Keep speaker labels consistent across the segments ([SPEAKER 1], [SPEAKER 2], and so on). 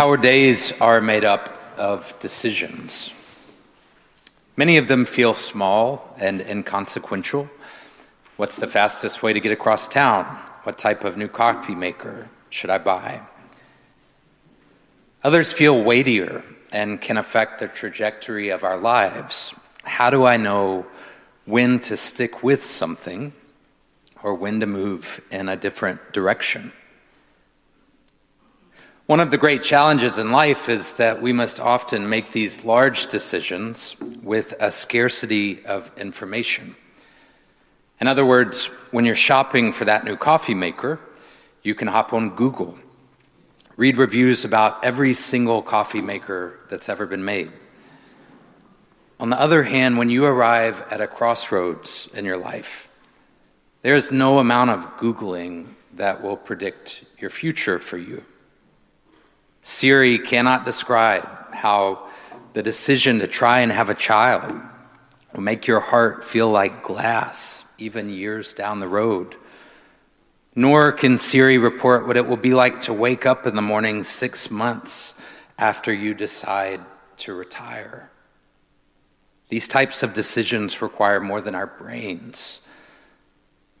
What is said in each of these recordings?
[SPEAKER 1] Our days are made up of decisions. Many of them feel small and inconsequential. What's the fastest way to get across town? What type of new coffee maker should I buy? Others feel weightier and can affect the trajectory of our lives. How do I know when to stick with something or when to move in a different direction? One of the great challenges in life is that we must often make these large decisions with a scarcity of information. In other words, when you're shopping for that new coffee maker, you can hop on Google, read reviews about every single coffee maker that's ever been made. On the other hand, when you arrive at a crossroads in your life, there is no amount of Googling that will predict your future for you. Siri cannot describe how the decision to try and have a child will make your heart feel like glass, even years down the road. Nor can Siri report what it will be like to wake up in the morning six months after you decide to retire. These types of decisions require more than our brains,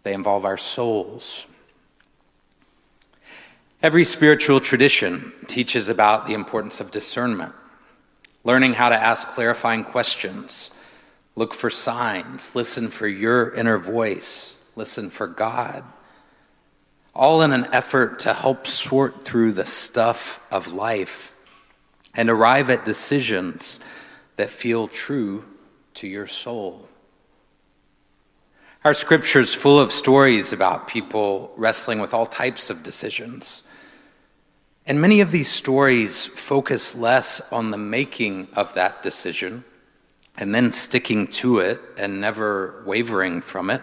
[SPEAKER 1] they involve our souls. Every spiritual tradition teaches about the importance of discernment, learning how to ask clarifying questions, look for signs, listen for your inner voice, listen for God, all in an effort to help sort through the stuff of life and arrive at decisions that feel true to your soul. Our scripture is full of stories about people wrestling with all types of decisions and many of these stories focus less on the making of that decision and then sticking to it and never wavering from it,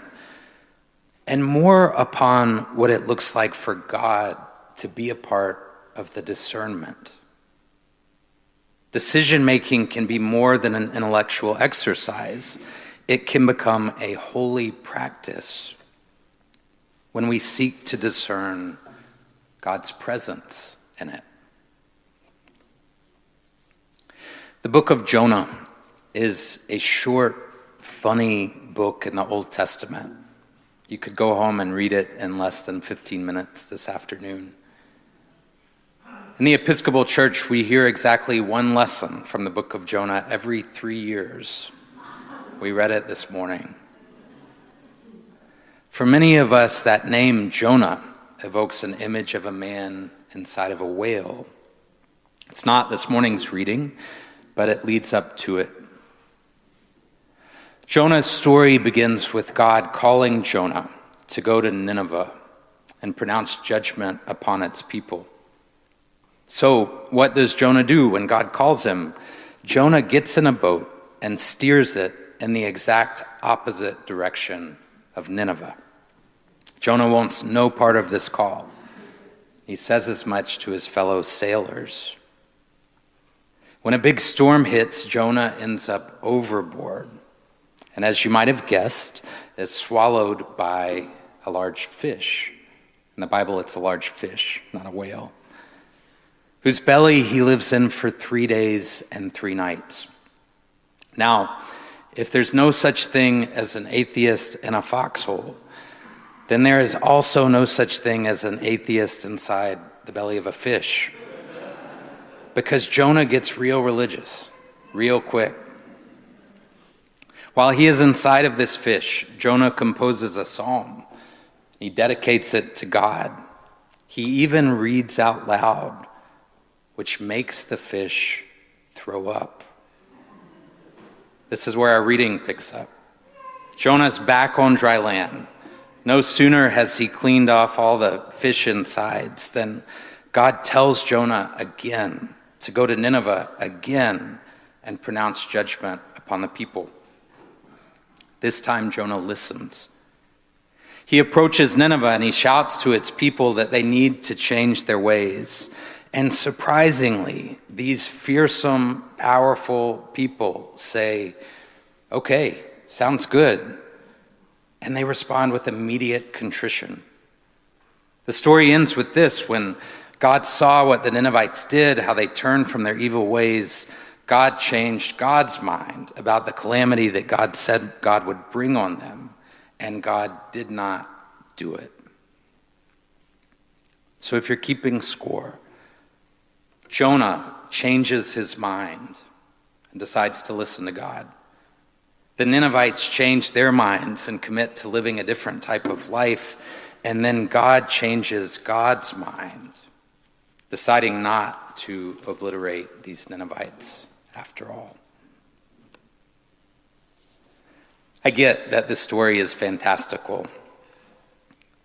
[SPEAKER 1] and more upon what it looks like for God to be a part of the discernment. Decision making can be more than an intellectual exercise, it can become a holy practice when we seek to discern God's presence in it. The book of Jonah is a short, funny book in the Old Testament. You could go home and read it in less than 15 minutes this afternoon. In the Episcopal Church, we hear exactly one lesson from the book of Jonah every three years. We read it this morning. For many of us, that name, Jonah, evokes an image of a man inside of a whale. It's not this morning's reading, but it leads up to it. Jonah's story begins with God calling Jonah to go to Nineveh and pronounce judgment upon its people. So, what does Jonah do when God calls him? Jonah gets in a boat and steers it in the exact opposite direction of Nineveh. Jonah wants no part of this call. He says as much to his fellow sailors. When a big storm hits, Jonah ends up overboard. And as you might have guessed, is swallowed by a large fish. In the Bible, it's a large fish, not a whale, whose belly he lives in for three days and three nights. Now, if there's no such thing as an atheist in a foxhole, then there is also no such thing as an atheist inside the belly of a fish. Because Jonah gets real religious, real quick. While he is inside of this fish, Jonah composes a psalm. He dedicates it to God. He even reads out loud, which makes the fish throw up. This is where our reading picks up. Jonah's back on dry land. No sooner has he cleaned off all the fish insides than God tells Jonah again to go to Nineveh again and pronounce judgment upon the people. This time, Jonah listens. He approaches Nineveh and he shouts to its people that they need to change their ways. And surprisingly, these fearsome, powerful people say, Okay, sounds good and they respond with immediate contrition. The story ends with this when God saw what the Ninevites did, how they turned from their evil ways. God changed God's mind about the calamity that God said God would bring on them, and God did not do it. So if you're keeping score, Jonah changes his mind and decides to listen to God. The Ninevites change their minds and commit to living a different type of life, and then God changes God's mind, deciding not to obliterate these Ninevites after all. I get that this story is fantastical.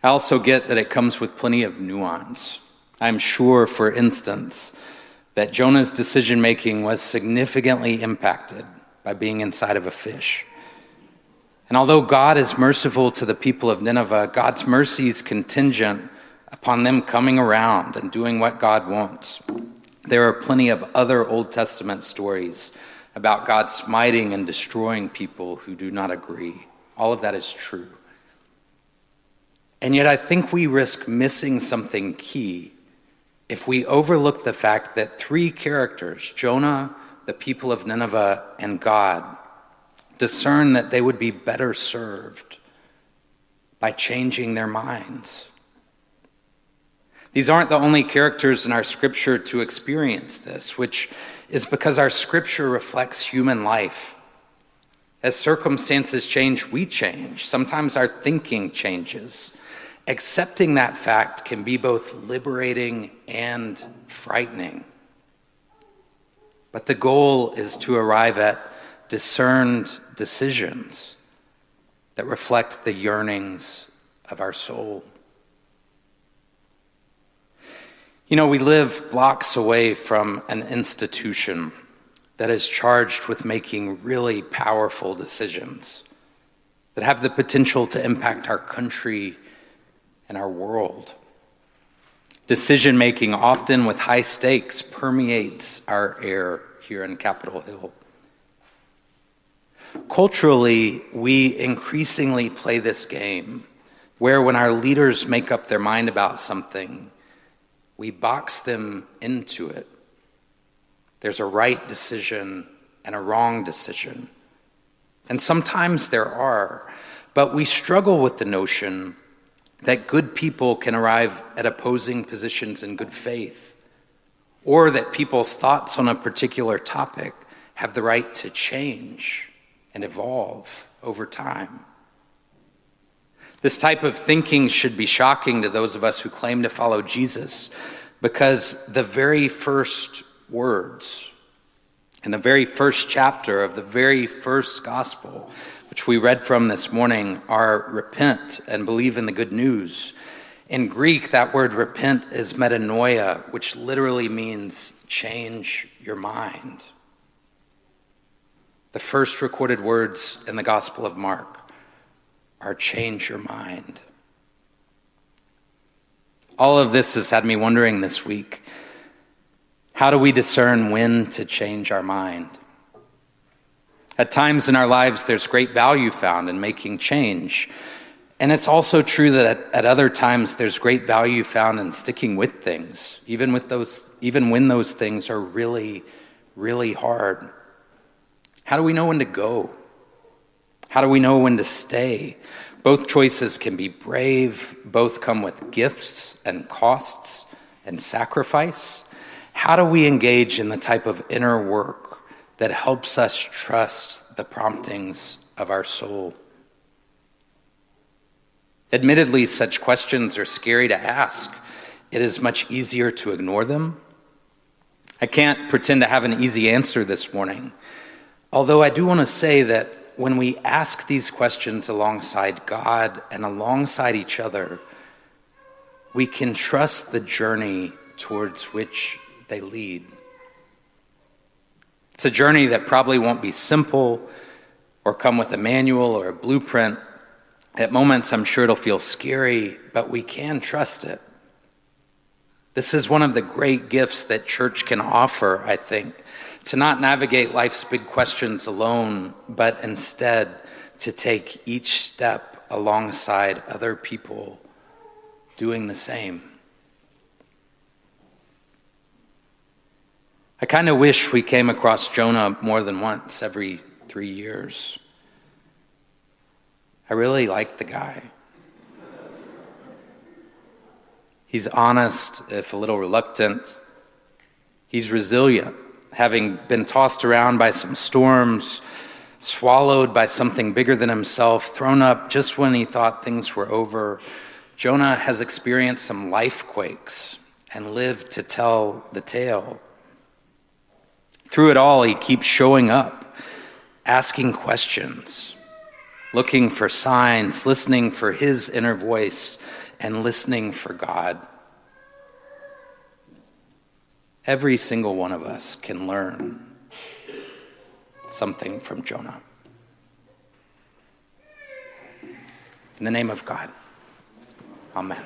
[SPEAKER 1] I also get that it comes with plenty of nuance. I'm sure, for instance, that Jonah's decision making was significantly impacted by being inside of a fish. And although God is merciful to the people of Nineveh, God's mercy is contingent upon them coming around and doing what God wants. There are plenty of other Old Testament stories about God smiting and destroying people who do not agree. All of that is true. And yet, I think we risk missing something key if we overlook the fact that three characters, Jonah, the people of Nineveh, and God, discern that they would be better served by changing their minds. These aren't the only characters in our scripture to experience this, which is because our scripture reflects human life. As circumstances change, we change. Sometimes our thinking changes. Accepting that fact can be both liberating and frightening. But the goal is to arrive at discerned decisions that reflect the yearnings of our soul. You know, we live blocks away from an institution that is charged with making really powerful decisions that have the potential to impact our country and our world. Decision making, often with high stakes, permeates our air here in Capitol Hill. Culturally, we increasingly play this game where, when our leaders make up their mind about something, we box them into it. There's a right decision and a wrong decision. And sometimes there are, but we struggle with the notion that good people can arrive at opposing positions in good faith, or that people's thoughts on a particular topic have the right to change and evolve over time. This type of thinking should be shocking to those of us who claim to follow Jesus because the very first words in the very first chapter of the very first gospel which we read from this morning, are repent and believe in the good news. In Greek, that word repent is metanoia, which literally means change your mind. The first recorded words in the Gospel of Mark are change your mind. All of this has had me wondering this week how do we discern when to change our mind? At times in our lives, there's great value found in making change. And it's also true that at, at, other times there's great value found in sticking with things, even with those, even when those things are really, really hard. How do we know when to go? How do we know when to stay? Both choices can be brave, both come with gifts and costs and sacrifice. How do we engage in the type of inner work that helps us trust the promptings of our soul. Admittedly, such questions are scary to ask. It is much easier to ignore them. I can't pretend to have an easy answer this morning, although I do want to say that when we ask these questions alongside God and alongside each other, we can trust the journey towards which they lead. It's a journey that probably won't be simple or come with a manual or a blueprint. At moments, I'm sure it'll feel scary, but we can trust it. This is one of the great gifts that church can offer, I think, to not navigate life's big questions alone, but instead to take each step alongside other people doing the same. I kind of wish we came across Jonah more than once every three years. I really like the guy. He's honest, if a little reluctant. He's resilient, having been tossed around by some storms, swallowed by something bigger than himself, thrown up just when he thought things were over. Jonah has experienced some life quakes and lived to tell the tale. Through it all, he keeps showing up, asking questions, looking for signs, listening for his inner voice, and listening for God. Every single one of us can learn something from Jonah. In the name of God, amen.